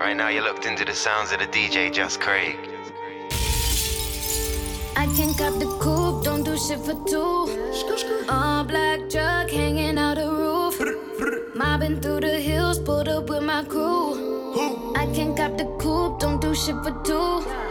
Right now, you're looked into the sounds of the DJ Just Craig. I can't cop the coupe, don't do shit for two. All black truck hanging out the roof. Mobbing through the hills, pulled up with my crew. I can't cop the coupe, don't do shit for two.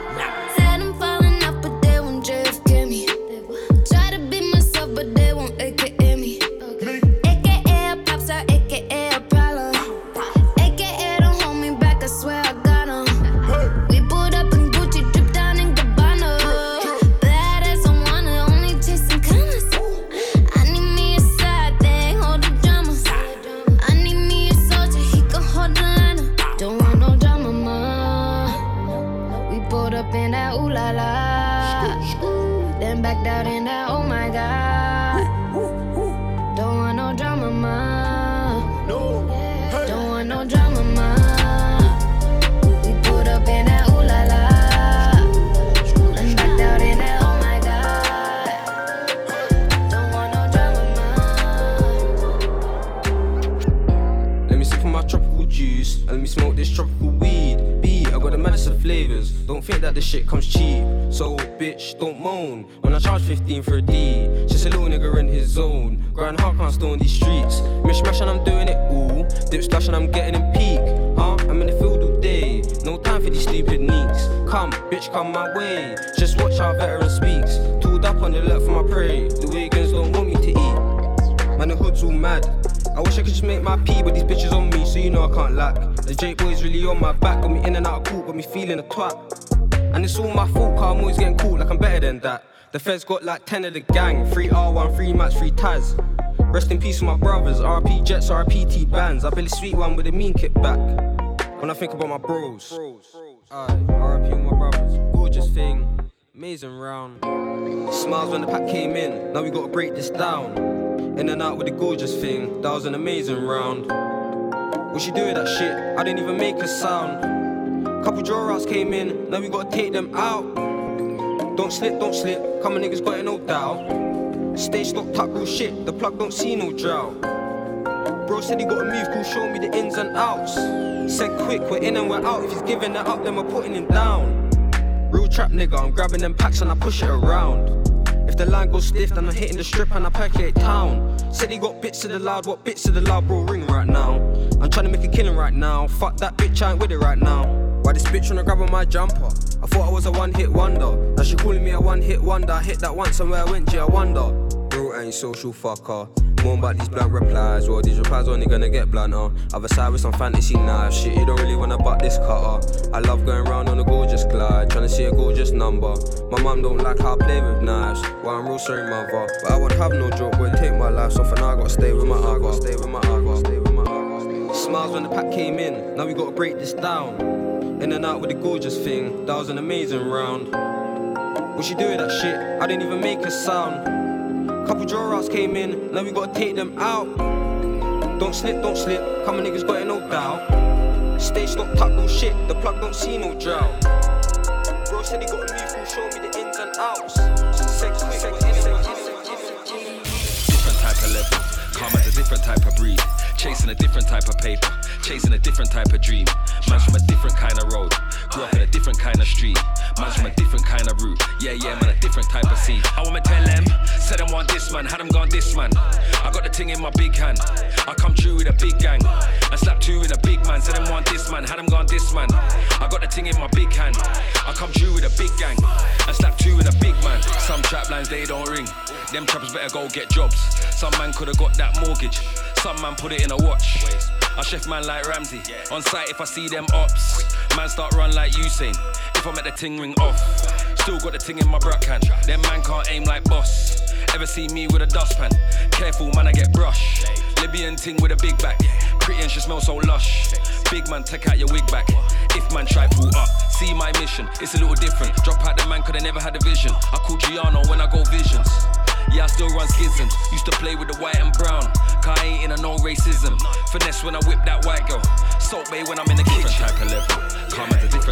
Let me smoke this tropical weed. B, I got the of flavors. Don't think that this shit comes cheap. So, bitch, don't moan when I charge 15 for a D. Just a little nigga in his zone. Grind hard, can't stay on these streets. Mish mash and I'm doing it all. Dip splash and I'm getting in peak. Huh? I'm in the field all day. No time for these stupid neeks. Come, bitch, come my way. Just watch how veteran speaks. Tooled up on the left for my prey. The Wiggins don't want me to eat. Man, the hood's all mad. I wish I could just make my pee, but these bitches on me, so you know I can't lack. The J boy's really on my back, got me in and out of court, got me feeling a twat. And it's all my fault, cause I'm always getting caught like I'm better than that. The feds got like 10 of the gang, 3 R1, 3 Max, 3 Taz. Rest in peace with my brothers, RP Jets, RPT bands. I barely sweet one with a mean kick back. When I think about my bros, Aye, RP with my brothers, gorgeous thing, amazing round. Smiles when the pack came in, now we gotta break this down. In and out with the gorgeous thing, that was an amazing round. What you do with that shit? I didn't even make a sound. Couple draw outs came in, now we gotta take them out. Don't slip, don't slip, come on niggas got it no doubt. Stay stocked up, real shit, the plug don't see no drought. Bro said he got a move, cool, show me the ins and outs. Said quick, we're in and we're out, if he's giving it up, then we're putting him down. Real trap nigga, I'm grabbing them packs and I push it around. The line goes stiff, then I'm hitting the strip and I percolate town. Said he got bits of the loud, what bits of the loud, bro, ring right now. I'm trying to make a killing right now. Fuck that bitch, I ain't with it right now. Why this bitch wanna grab on my jumper? I thought I was a one hit wonder. Now she calling me a one hit wonder. I hit that once and where I went, yeah, I wonder. Ain't social fucker. More about these blunt replies. Well, these replies only gonna get blunter. Other side with some fantasy knife. Shit, you don't really wanna butt this cutter. I love going round on a gorgeous glide. Trying to see a gorgeous number. My mum don't like how I play with knives. Well, I'm real sorry, mother. But I won't have no joke. Boy, take my life off and I gotta stay with my I gotta stay with my I I my Smiles when the pack came in. Now we gotta break this down. In and out with the gorgeous thing. That was an amazing round. What you do with that shit? I didn't even make a sound. Couple draw outs came in, now we gotta take them out. Don't slip, don't slip, come on niggas got it no doubt. Stay stocked up, no shit, the plug don't see no drought. Bro said he got a move, cool, show me the ins and outs. Sex sex, sex, different type of level. Karma's a different type of breed. Chasing a different type of paper. Chasing a different type of dream. Man's from a different kind of road. Grew up in a different kind of street. Man's from a different kind of route. Yeah, yeah, man, a different type of scene. I wanna tell them, said them want this man, had them gone this man. I got the thing in my big hand. I come true with a big gang. I slap two with a big man, said them want this man, had them gone this man. I got the thing in my big hand. I come true with a big gang. I slap two with a big man. Some trap lines they don't ring. Them trappers better go get jobs. Some man could have got that mortgage. Some man put it in a watch. I chef man like Ramsay. On site if I see them ops. Man start run like Usain. If I'm at the ting ring off. Still got the ting in my brat can. Them man can't aim like boss. Ever see me with a dustpan? Careful man, I get brush. Libyan ting with a big back. Pretty and she smell so lush. Big man, take out your wig back. If man try pull up, see my mission. It's a little different. Drop out the man, could have never had a vision. I call Giano when I go visions. Yeah, I still run schisms. Used to play with the white and brown. Cause I ain't in a no racism. Finesse when I whip that white girl. Salt Bae when I'm in the different kitchen. type of level. Karma's a different type of breed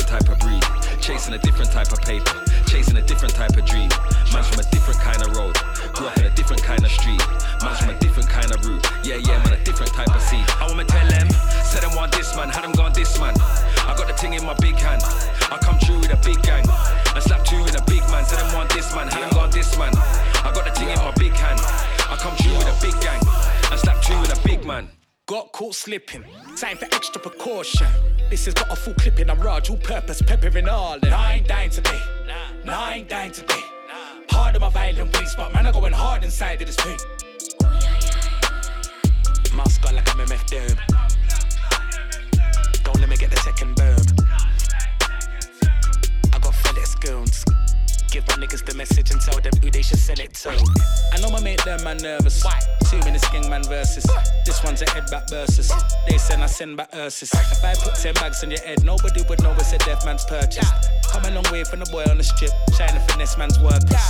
chasing a different type of paper, chasing a different type of dream. Man's from a different kind of road, grew up in a different kind of street. Man's from a different kind of route, yeah, yeah, man, a different type of scene. I wanna tell them, said them want this man, had them gone this man. I got the thing in my big hand, I come true with a big gang. I slap two in a big man, said them want this man, had them gone this man. I got the thing in my big hand, I come true with a big gang. I slap two in a big man. Got caught slipping, time for extra precaution. This has got a full clipping. I'm Raj, all purpose, peppering all. And I ain't dying today. Nah, I ain't dying today. Hard on my violent ways, but man, I'm going hard inside of this thing. Mask got like I'm MF Doom. Don't let me get the second boom. I got FedEx goons. Give my niggas the message and tell them who they should send it to. I know my mate them man nervous. Why? Two minutes gang man versus. This one's a head back versus. They send I send back Ursus. If I put ten bags on your head, nobody would know it's a deaf man's purchase. Come a long way from the boy on the strip, shining finesse man's workers.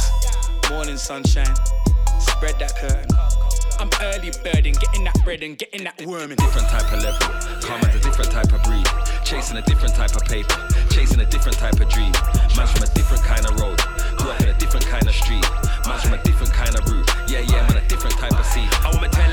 Morning sunshine, spread that curtain. I'm early birding, getting that bread and getting that worm in. Different type of level, calm Chasing a different type of paper, chasing a different type of dream. Man's from a different kind of road, grew up in a different kind of street. Man's from a different kind of route, yeah, yeah, man, a different type of seed. I wanna tell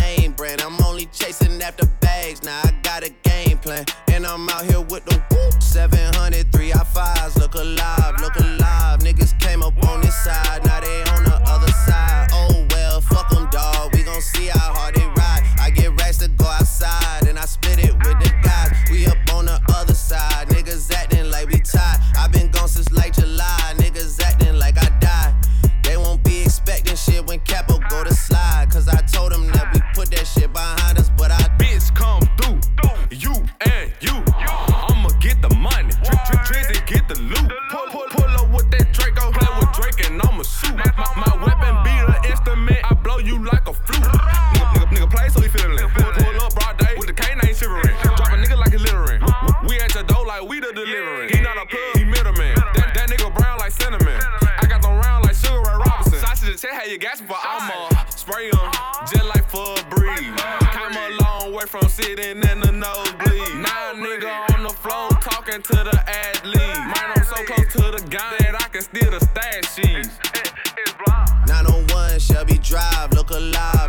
name brand. I'm only chasing after bags now. I got a game plan, and I'm out here with the whoop. 700, three I fives. Look alive, look alive. Niggas came up on this side, now they on the other side. Oh well, fuck them, dawg. We gon' see how hard they ride. I get racks to go outside, and I Drive, look alive.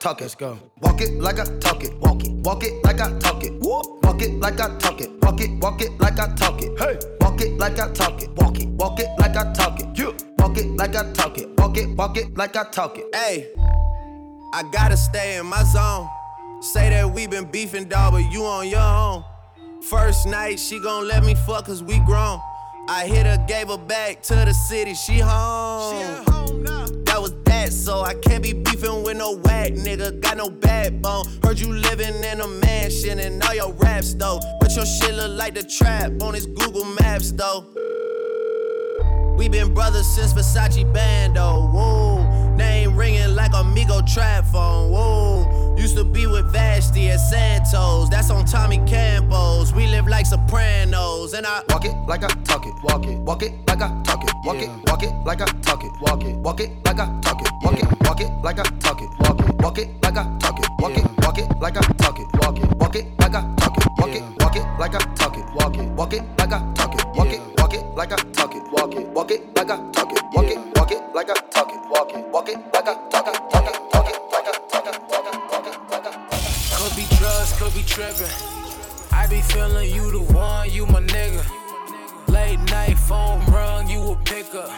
Talk it. Let's go. Walk it like I talk it. Walk it. Walk it like I talk it. Woo. Walk it like I talk it. Walk it. Walk it like I talk it. Hey. Walk it like I talk it. Walk it. Walk it like I talk it. You. Walk it like I talk it. Walk it. Walk it like I talk it. Hey, I gotta stay in my zone. Say that we been beefing, dog, but you on your own. First night, she gon' let me fuck cause we grown. I hit her, gave her back to the city, she home. She at home so I can't be beefing with no whack nigga. Got no backbone. Heard you living in a mansion and all your raps though. But your shit look like the trap on his Google Maps though. We been brothers since Versace Bando. Whoa, name ringing like Amigo trap phone. Whoa, Used to be with Vashtie at Santos, that's on Tommy Campos. We live like Sopranos, and I walk it like I talk it, walk it, walk it like I talk it, walk yeah. it, walk it like I talk it, walk it, walk it like I talk it, walk yeah. it, walk it like I talk it, walk it, walk it like I talk it, walk yeah. it, walk it like I talk it, walk it, walk it like I talk it, walk it, walk it like I talk it, walk it, walk it like I talk it, walk it, walk it like I talk it, walk it, walk it like I talk it, walk it, walk it like I talk it, walk it, walk it like I drugs, could be tripping. I be feeling you the one, you my nigga. Late night phone rung, you a picker.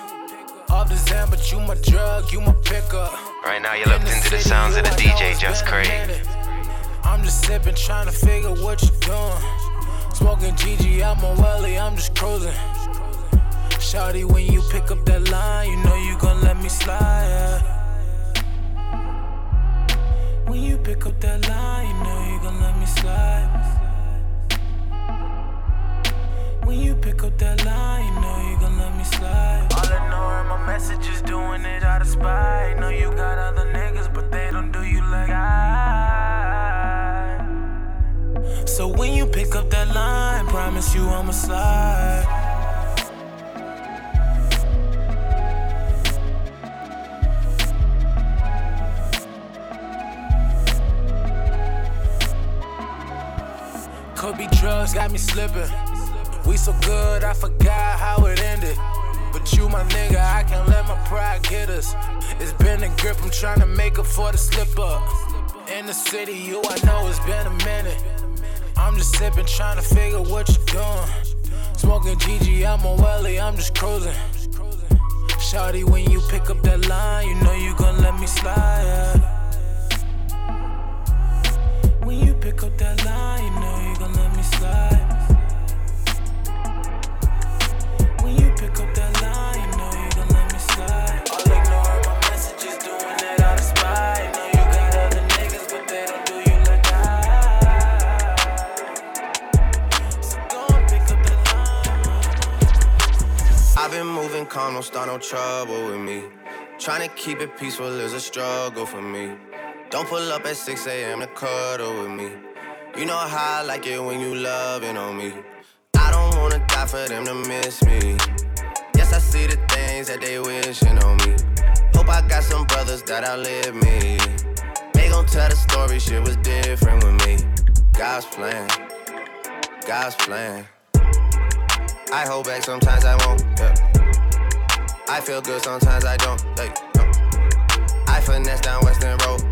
Off the Xan, but you my drug, you my pickup. Right now, you're locked into the sounds of the DJ Just Craig. I'm just sippin', trying to figure what you doing. Smoking GG, I'm on Welly, I'm just cruising. Shawty, when you pick up that line, you know you gon' let me slide. Yeah. When you pick up that line, me slide. When you pick up that line, you know you gon' let me slide. All I know are my messages doing it out of spite. Know you got other niggas, but they don't do you like I. So when you pick up that line, promise you I'ma slide. Could be drugs, got me slipping. We so good, I forgot how it ended. But you, my nigga, I can't let my pride get us. It's been a grip, I'm trying to make up for the slip up. In the city, you, I know it's been a minute. I'm just sipping, trying to figure what you're doing. Smoking GG, I'm on Welly, I'm just cruising. Shawty, when you pick up that line, you know you gon' let me slide. yeah. Pick up that line, you know you gon' let me slide. When you pick up that line, you know you gon' let me slide. All ignore my messages, doing it out of spite. Know you got other niggas, but they don't do you like I. So go and pick up that line. I've been moving calm, don't start no trouble with me. Trying to keep it peaceful is a struggle for me. Don't pull up at 6 a.m. to cuddle with me. You know how I like it when you loving on me. I don't wanna die for them to miss me. Yes, I see the things that they wishing on me. Hope I got some brothers that outlive me. They gon' tell the story, shit was different with me. God's plan, God's plan. I hold back, sometimes I won't. Yeah. I feel good, sometimes I don't. Hey, no. I finesse down Weston Road.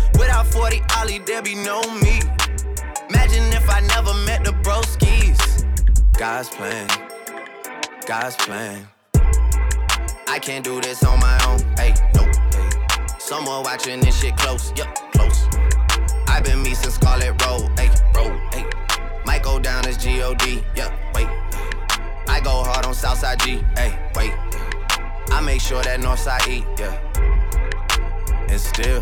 Without 40 Oli, there be no me. Imagine if I never met the broskies. God's plan, God's plan. I can't do this on my own. Hey, no, hey. Someone watching this shit close, yup, close. I've been me since Scarlett Road, hey, road, hey. Might go down as G-O-D, yup, wait. I go hard on Southside G, hey, wait. I make sure that Northside E, yeah. And still,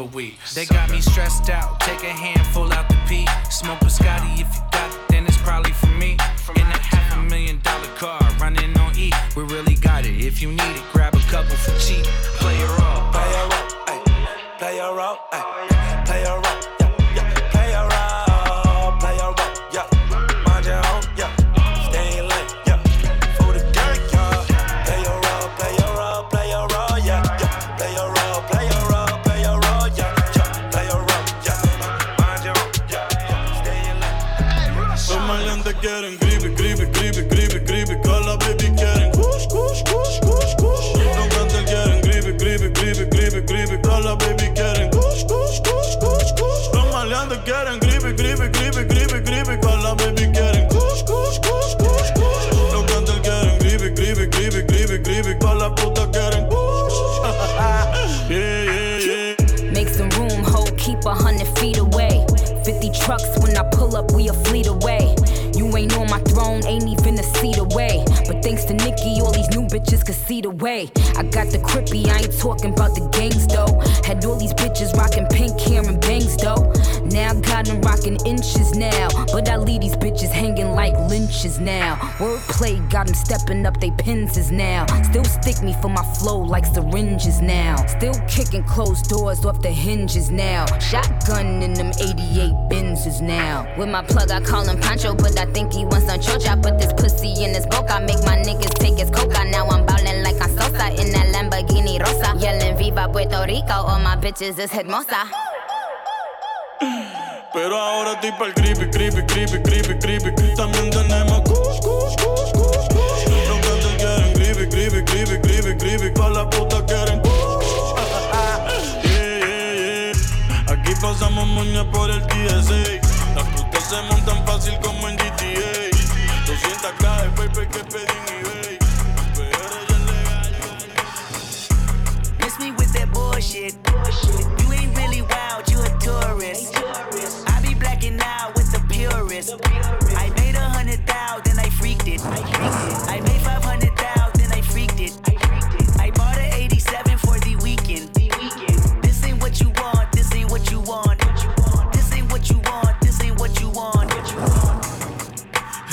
For weed. They got me stressed out, take a handful out the pee. Smoke a Scotty if you got it, then it's probably for me. In a half a million dollar car, running on E. We really got it. If you need it, grab a couple for cheap. Play her up, play her up, play her up, play her up. Bitches can see the way. I got the crippy, I ain't talking about the gangs though. Had all these bitches rocking pink hair and got them rocking inches now. But I leave these bitches hanging like lynches now. Wordplay got them stepping up they pins now. Still stick me for my flow like syringes now. Still kicking closed doors off the hinges now. Shotgun in them 88 Benzes now. With my plug, I call him Pancho, but I think he wants some chocha. I put this pussy in his boca, make my niggas take his coca. Now I'm ballin' like I'm Sosa in that Lamborghini Rosa. Yelling Viva Puerto Rico, all my bitches is hermosa. Pero ahora estoy pa'l creepy, creepy, creepy, creepy, creepy. También tenemos kush, kush, kush, kush, kush. Los cantantes quieren creepy, creepy, creepy, creepy, creepy. Pa' la puta quieren kush. Yeah, yeah, yeah. Aquí pasamos moña por el TSA. Las putas se montan fácil como en GTA. 200k de paper que pedí en eBay. Miss me with that bullshit. You ain't really wild, you a tourist. Blacking out with the purist. I made a hundred thousand, I freaked it. I made five hundred thousand, I freaked it. I bought an 87 for the weekend. This ain't what you want, this ain't what you want. This ain't what you want, this ain't what you want.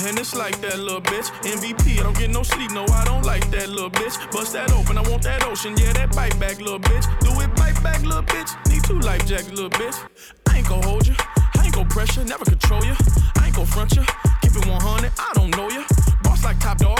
And it's like that little bitch. MVP, I don't get no sleep, no, I don't like that little bitch. Bust that open, I want that ocean, yeah, that bite back, little bitch. Do it bite back, little bitch. Need two life jackets, little bitch. I ain't gon' hold you, Gon' pressure, never control you. I ain't gon' front you, keep it 100, I don't know you. Boss like top dog,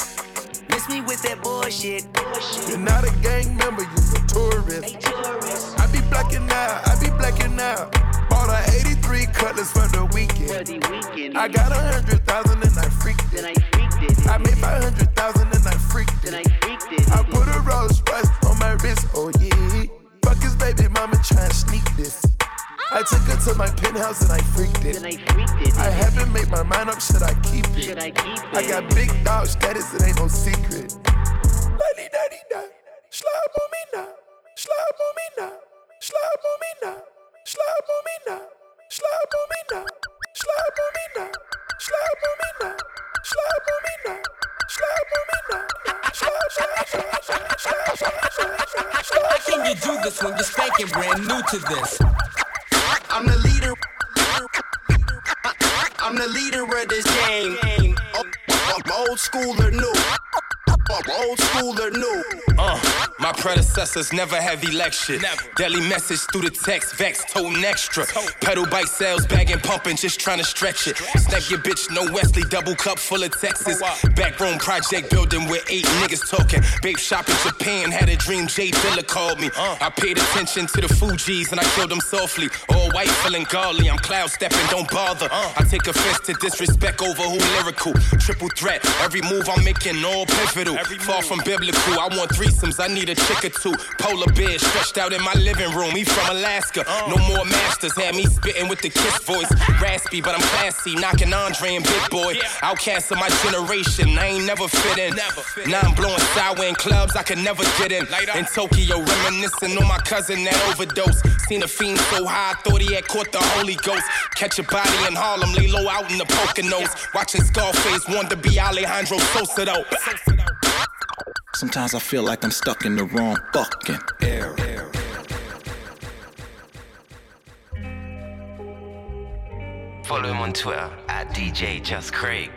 Miss me with that bullshit. Bullshit. You're not a gang member, you're a tourist. I be blacking out, I be blacking out. Bought a 83 cutlass for the weekend. I got a hundred thousand and I freaked it. I made five hundred thousand and I freaked it. I put a Rolls Royce on my wrist, oh yeah. Fuck his baby mama try and sneak this. I took her to my penthouse and I freaked it. I freaked it. I haven't made my mind up, should I keep it? Should I keep it? I got big dog status, it ain't no secret. Lady daddy da, slap on me now, slap on me now, slap on me now, slap on me now, slap on me now, slap on me now, slap on me now, slap on me now, slap on me now. How can you do this when you're spanking brand new to this? Predecessors never have elected. Deadly message through the text, vex, toting extra. Pedal bike sales, bagging, pumping, just trying to stretch it. Snap your bitch, no Wesley, double cup full of Texas. Backroom project building with eight niggas talking. Bape shop in Japan, had a dream J Dilla called me. I paid attention to the Fuji's and I killed them softly. All white, feeling godly, I'm cloud stepping, don't bother. I take offense to disrespect over who lyrical. Triple threat, every move I'm making, all pivotal. Far from biblical, I want threesomes, I need a chick or two. Polar bear stretched out in my living room, he from Alaska. No more masters, had me spitting with the kiss voice. Raspy, but I'm classy, knocking Andre and Big Boi. Outcast of my generation, I ain't never fit in. Now I'm blowing sour in clubs I could never get in. In Tokyo, reminiscing on my cousin that overdose. Seen a fiend so high, I thought he had caught the Holy Ghost. Catch a body in Harlem, lay low out in the Poconos. Watching Scarface, want to be Alejandro Sosa though. Sometimes I feel like I'm stuck in the wrong fucking era. Follow him on Twitter at DJ Just Craig.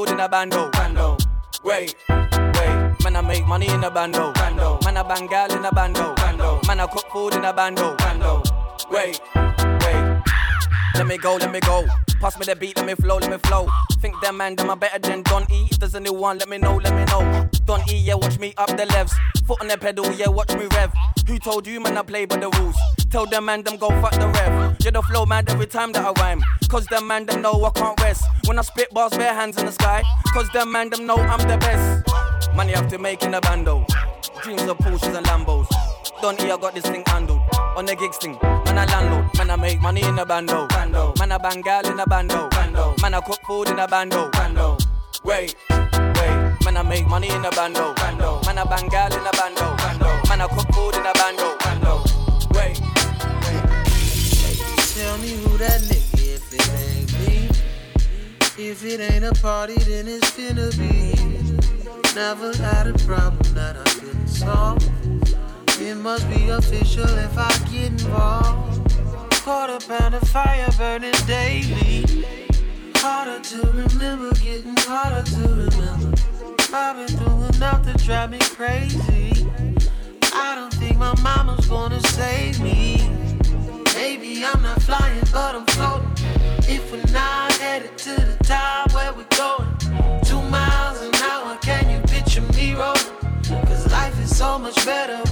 Food in a bando. bando. Wait, wait. Man, I make money in a bando. bando. Man, I bang gal in a bando. bando. Man, I cook food in a bando. bando. Wait, wait. Let me go, let me go. Pass me the beat, let me flow, let me flow. Think them man, them are better than Don E. If there's a new one, let me know, let me know. Don E, yeah, watch me up the levs. Foot on the pedal, yeah, watch me rev. Who told you, man, I play by the rules? Tell them man, them go fuck the rev. You're the flow, man, every time that I rhyme. Cause them man, them know I can't rest. When I spit bars, bare hands in the sky. Cause them man, them know I'm the best. Money make in a bando. Dreams of Porsches and Lambos. Don E, I got this thing handled. On the gigs thing, man, I landlord. Man, I make money in a bando. bando. Man, I bang gal in a bando. bando. Man, I cook food in a bando. bando. Wait, wait. Man, I make money in a bando. bando. Man, I bang gal in a bando. Man, I cook food in a bando. bando. Wait, Tell me who that nigga if it ain't me. If it ain't a party, then it's gonna be. Never had a problem that I couldn't solve. It must be official if I get involved. Quarter pound of fire burning daily. Harder to remember, getting harder to remember. I've been through enough to drive me crazy. I don't think my mama's gonna save me. Maybe I'm not flying, but I'm floating. If we're not headed to the top, where we going? Two miles an hour, can you picture me rolling? Cause life is so much better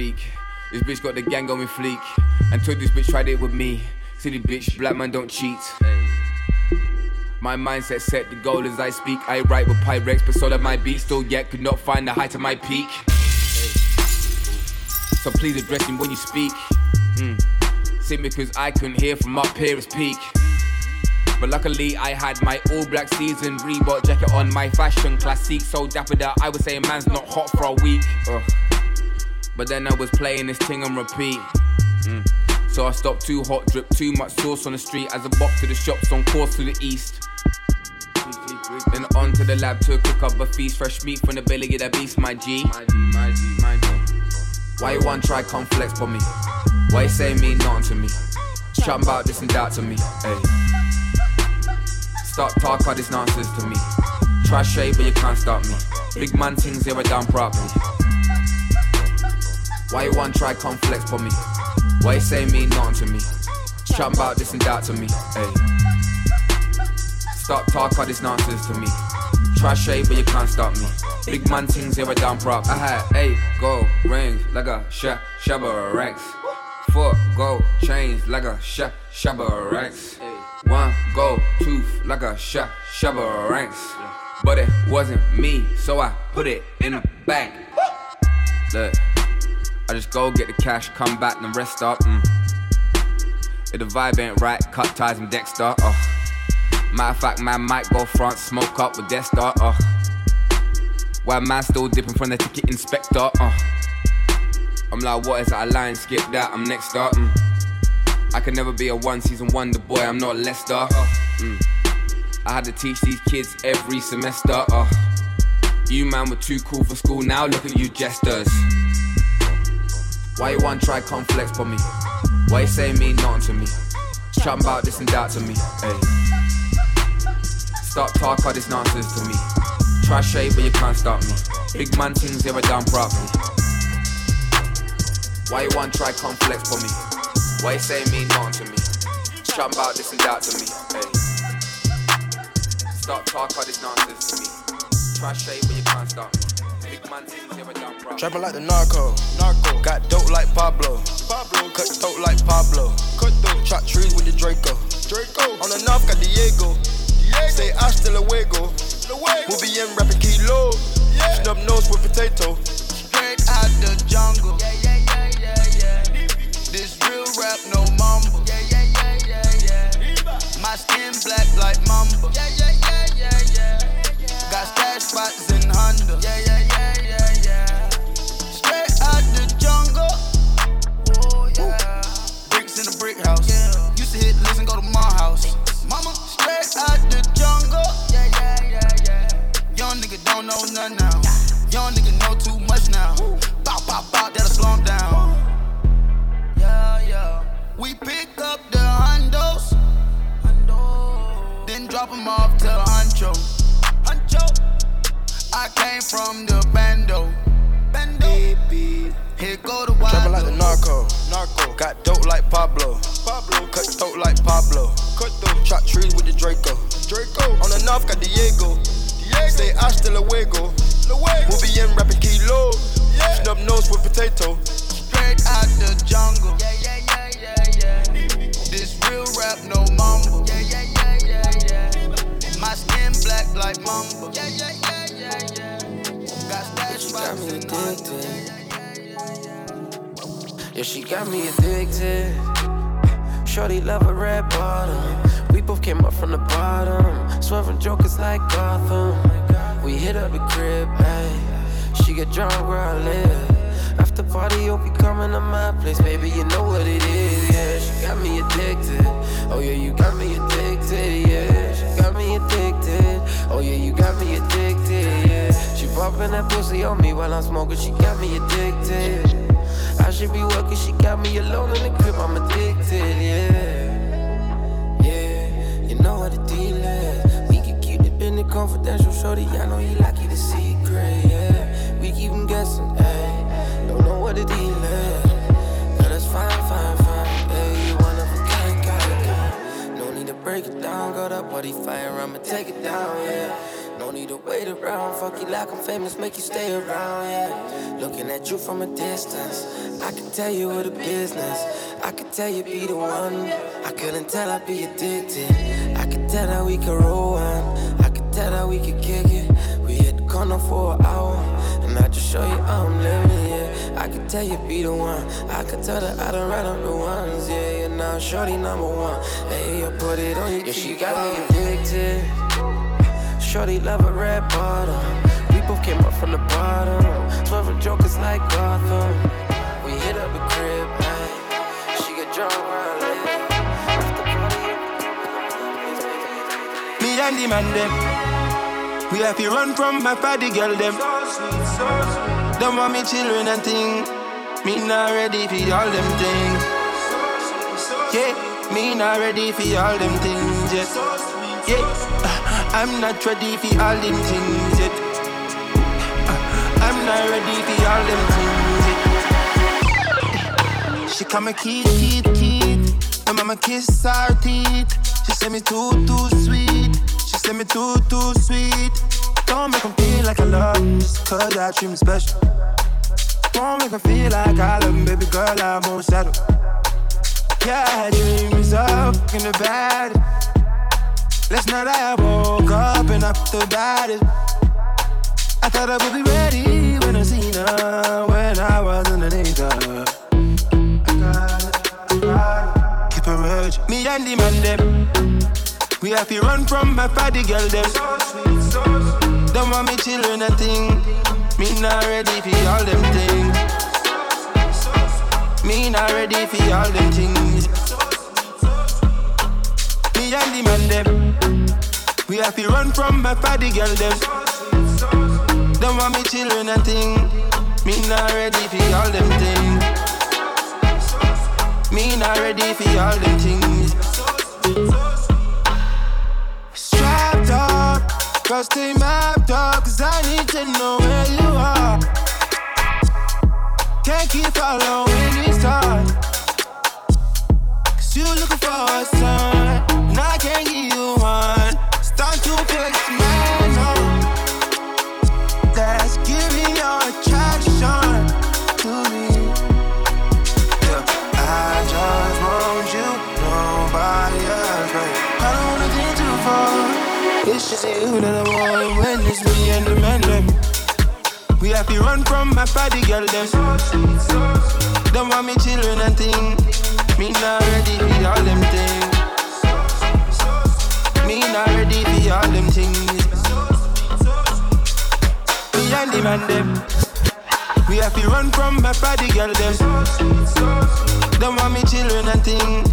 This bitch got the gang on me fleek. told this bitch tried it with me. Silly bitch, black man don't cheat. My mindset set the goal as I speak. I write with Pyrex, but so that my beat still yet could not find the height of my peak. So please address me when you speak. Mm. Because I couldn't hear from up here, it's peak. But luckily, I had my all black season Reebok jacket on, my fashion classic. So dapper that I would say man's not hot for a week. Ugh. But then I was playing this thing on repeat. Mm. So I stopped too hot, drip too much sauce on the street as I walked to the shops on course to the east. Then on to the lab to cook up a feast, fresh meat from the belly of the beast, my G. Why you want try come flex for me? Why you say me nothing to me? Chat about this and that to me, hey. Start talk all this nonsense to me. Try shade, but you can't stop me. Big man things ever done properly. Why you want try flex for me? Why you say me nothing to me? Chat about this and that to me, hey. Start talk all this nonsense to me. Try shade, but you can't stop me. Big man things ever done prop. I had eight gold rings like a sh- shabba ranks. Four gold chains like a sh- shabba ranks. One gold tooth like a sh- shabba ranks. But it wasn't me, so I put it in a bag. Look, I just go get the cash, come back, and rest up. Mm. If the vibe ain't right, cut ties and Dexter. Oh. Matter of fact, man might go front, smoke up with Star. Uh. Why man still dipping from the ticket inspector? Uh. I'm like, what is that? A line, skip that, I'm next up. Mm. I can never be a one season wonder boy, I'm not Leicester. Uh. Mm. I had to teach these kids every semester. Uh. You man were too cool for school, now look at you jesters. Why you want try flex for me? Why you say me nothing to me? Chat about this and that to me, hey. Start talk all this nonsense to me. Try shade, but you can't stop me. Big man things ever done properly. Why you want try flex for me? Why you say me nothing to me? Chat about this and that to me, hey. Start talk all this nonsense to me. Try shade, but you can't stop me. Trapping like the narco. Narco. Got dope like Pablo. Pablo. Cut throat like Pablo. Cut throat. Chop trees with the Draco. Draco. On the north got Diego. Diego. Say hasta luego. Luego. We'll be in rapping kilo. Yeah. Snub nose with potato. Straight out the jungle. Yeah, yeah, yeah, yeah, yeah. This real rap, no mumble. Yeah, yeah, yeah, yeah, yeah. My skin black like mamba. Yeah, yeah, yeah, yeah, yeah. Got stash spots in Honda. Yeah, yeah, yeah, yeah, Here go the wild. Trapping like the narco. Narco. Got dope like Pablo. Pablo. Cut throat like Pablo. Cut throat. Chop trees with the Draco. Draco. On the north got Diego. Diego. Say hasta luego. Luego. We'll be in rapping kilo. Yeah. Snub nose with potato. Straight out the jungle. Yeah, yeah, yeah, yeah, yeah. This real rap, no mumble. Yeah, yeah, yeah, yeah, yeah. My skin black like mamba. Yeah, yeah, yeah, yeah, yeah. Got stash spots in Honda. Yeah, she got me addicted. Shorty love a red bottom. We both came up from the bottom. Swerving jokers like Gotham. We hit up the crib, ayy. She get drunk where I live. After party, oh, you'll be coming to my place, baby. You know what it is, yeah. She got me addicted. Oh yeah, you got me addicted, yeah. She got me addicted. Oh yeah, you got me addicted, yeah. She popping that pussy on me while I'm smoking. She got me addicted. Should be working. She got me alone in the crib. I'm addicted, yeah. Yeah, you know what the deal is. We can keep the confidential, shorty. I know you like it a secret, yeah. We keep them guessing. Don't know what the deal is. But that's fine, fine, fine. Hey, you one of a kind, kind, kind. No need to break it down. Got that body fire, I'ma take it down, yeah. No need to wait around. Fuck you like I'm famous, make you stay around, yeah. Looking at you from a distance, I can tell you what a business. I could tell you be the one. I couldn't tell I'd be addicted. I could tell that we could roll one. I could tell that we could kick it. We hit the corner for an hour, and I just show you I'm living, yeah. I could tell you be the one. I could tell that I done right up the ones, yeah. You know now, shorty number one. Hey, I put it on you. Yeah, she got me addicted. Shorty love a red bottom. We both came up from the bottom. Swerving jokers like Gotham. Hit up the crib. She get drunk where I live. Me and the man them. We have to run from my party girl them. Don't want me children and thing. Me not ready for all them things. Yeah, me not ready for all them things yet. Yeah, I'm not ready for all them things yet. I'm not ready for all them things. She come a kid, kid, kid. My mama kiss her teeth. She say me too, too sweet. She say me too, too sweet. Don't make feel like I love just cause I treat 'em special. Don't make 'em feel like I love baby girl, I won't settle. Yeah, dreams up in the bed. Last night I woke up and I felt bad. I thought I would be ready when I seen her, when I was underneath her. A urge. Me and the man them. We have to run from my party girl them. Don't want me children and thing. Me not ready for all them things. Me not ready for all them things. Me and the man them. We have to run from my party girl them. Don't want me children and thing. Me not ready for all them things. Me not ready for all them things. Strapped up, cause they mapped up, cause I need to know where you are. Can't keep following these stars. Cause you looking for a sign, Just you that I want when it's me and the man them. We have to run from my party girl them. Don't want me children and thing. Me not ready for all them things. Me not ready for all them things. Me and the man them. We have to run from my party girl them. Don't want me children and thing.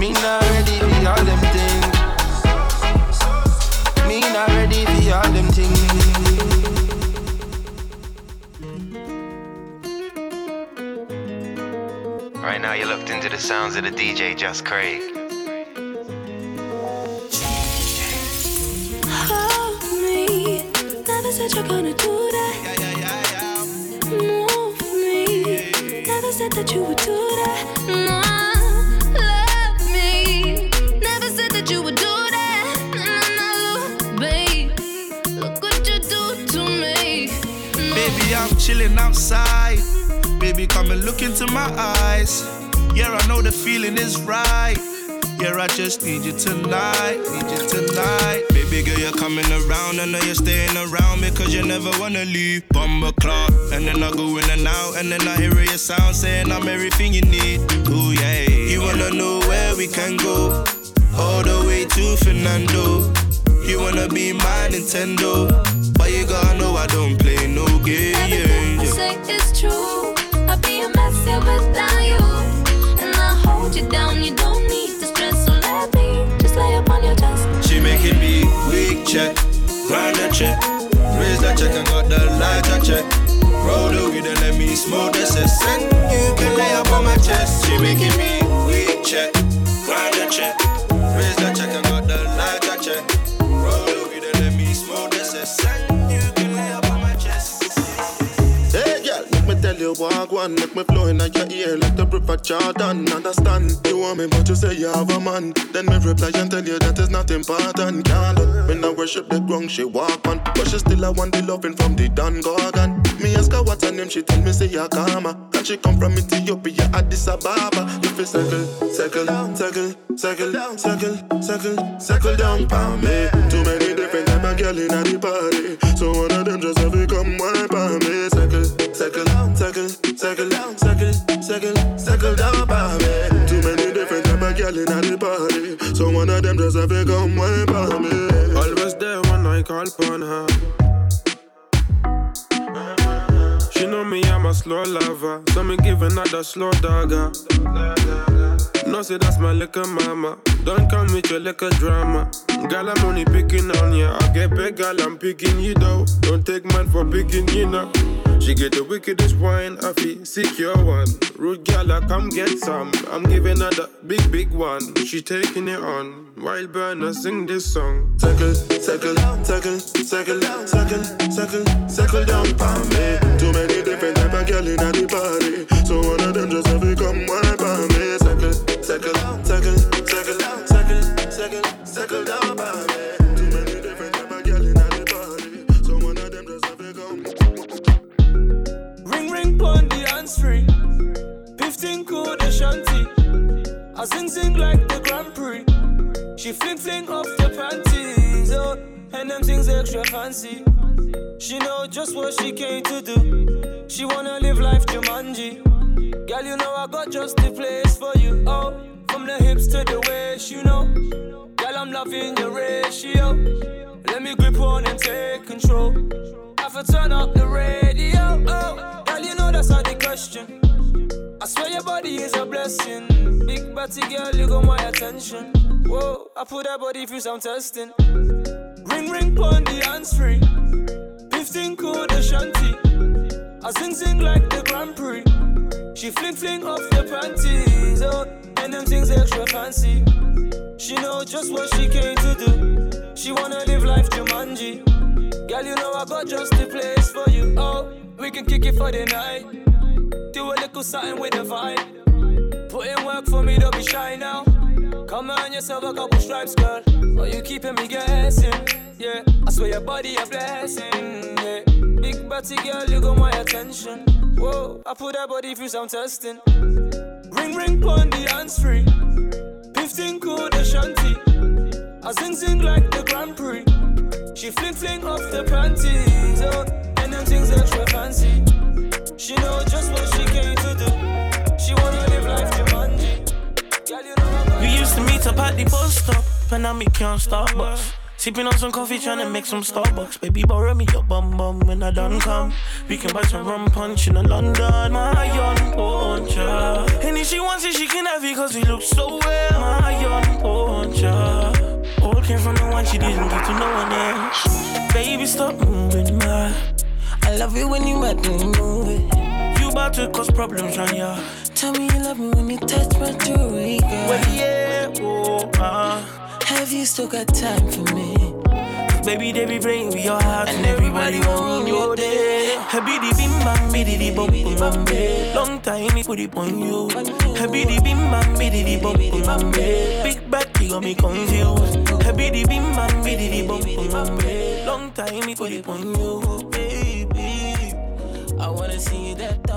Me not ready for all them things. Me not ready for all them things. Right now, you're looked into the sounds of the DJ Just Craig. Hold me. Never said you're gonna do that. Move me. Never said that you would do that. I'm chilling outside. Baby, come and look into my eyes. Yeah, I know the feeling is right. Yeah, I just need you tonight. Need you tonight. Baby girl, you're coming around. I know you're staying around me because you never wanna leave. Bumble clock. And then I go in and out. And then I hear your sound saying I'm everything you need. Ooh, yeah. You wanna know where we can go? All the way to Fernando. You wanna be my Nintendo. But you gotta I'd be a mess without you. And I hold you down, you don't need stress. So let me just lay upon your chest. She making me weak check, grind that check, raise that check and got the lighter check. Roll the weed and let me smoke cess. And you can lay up on my chest. She making me weak check, walk one, make me flow in your ear like the river Jordan. Understand? You want me, but you say you have a man. Then me reply and tell you that is not important. Can't let me not worship the ground she walk on, but she still I want the loving from the Don Gorgon. Me ask her what's her name, she tell me say Yakama, and she come from Ethiopia, Addis Ababa. You circle, circle, circle, circle, circle, circle, circle down for me. Too many different type of girl in the party, so one of them just have to come wipe on me. Circle, circle, down, circle, circle, down, circle, circle, circle down me. Too many different type of girl the party. So one of them just have to come wine for me. Always there when I call upon her. She know me, I'm a slow lover. So me give another slow dagger. No, say that's my liquor mama. Don't come with your liquor drama. Girl, I'm only picking on ya. I get big, girl, I'm picking you though. Don't take man for picking you now. She get the wickedest wine, I feel secure one. Rude gal, I come get some. I'm giving her the big, big one. She taking it on. Wild burner, sing this song. Circle, circle, circle, circle, circle, circle, circle down for me. Too many different type of girl in the party. So one of them just have to come wine for me. Circle, circle, circle, circle, circle, circle, circle down Sing sing like the Grand Prix. She fling fling off the panties, oh, and them things extra fancy. She know just what she came to do. She wanna live life Jumanji. Girl, you know I got just the place for you. Oh, from the hips to the waist, you know. Girl, I'm loving your ratio. Let me grip on and take control. I for turn up the radio. Oh, girl, you know that's not the question. I swear your body is a blessing. Big body girl, you got my attention. Whoa, I put that body through some testing. Ring ring pon the free. 15 cool the shanty. I sing sing like the Grand Prix. She fling fling off the panties, oh, and them things extra fancy. She know just what she came to do. She wanna live life Jumanji. Girl, you know I got just the place for you. Oh, we can kick it for the night. Do a little something with the vibe. Put in work for me, don't be shy now. Come on yourself a couple stripes, girl. Oh, you keeping me guessing. Yeah, I swear your body a blessing. Yeah, big body girl, you got my attention. Whoa, I put that body through some testing. Ring ring pon the hands free. 15 cool the shanty. I sing sing like the Grand Prix. She fling fling off the panties, oh, and them things fancy. She know just what she came to do. She wanna live life Jumanji. Girl, you know We used to meet up at the bus stop, and now me can't Starbucks. Sipping on some coffee, trying to make some Starbucks. Baby, borrow me your bum bum when I done come. We can buy some rum punch in London, my young puncher. And if she wants it, she can have it, cause we look so well, my young puncher. All came from the one she didn't get to no one else. Baby, stop moving, my. I love it when you make me move it. You about to cause problems on ya. Tell me you love me when you touch my jewelry, girl. Well, yeah, oh, uh. Have you still got time for me? Baby, they be playing with your heart and everybody on your day. The bim bam, biddy the bum bum bam. Long time me put it on you. The bim bam, biddy the bum bum bam. Big back, you got me confused. The bim bam, biddy the bum bum bam. Long time me put it on you. I wanna see that.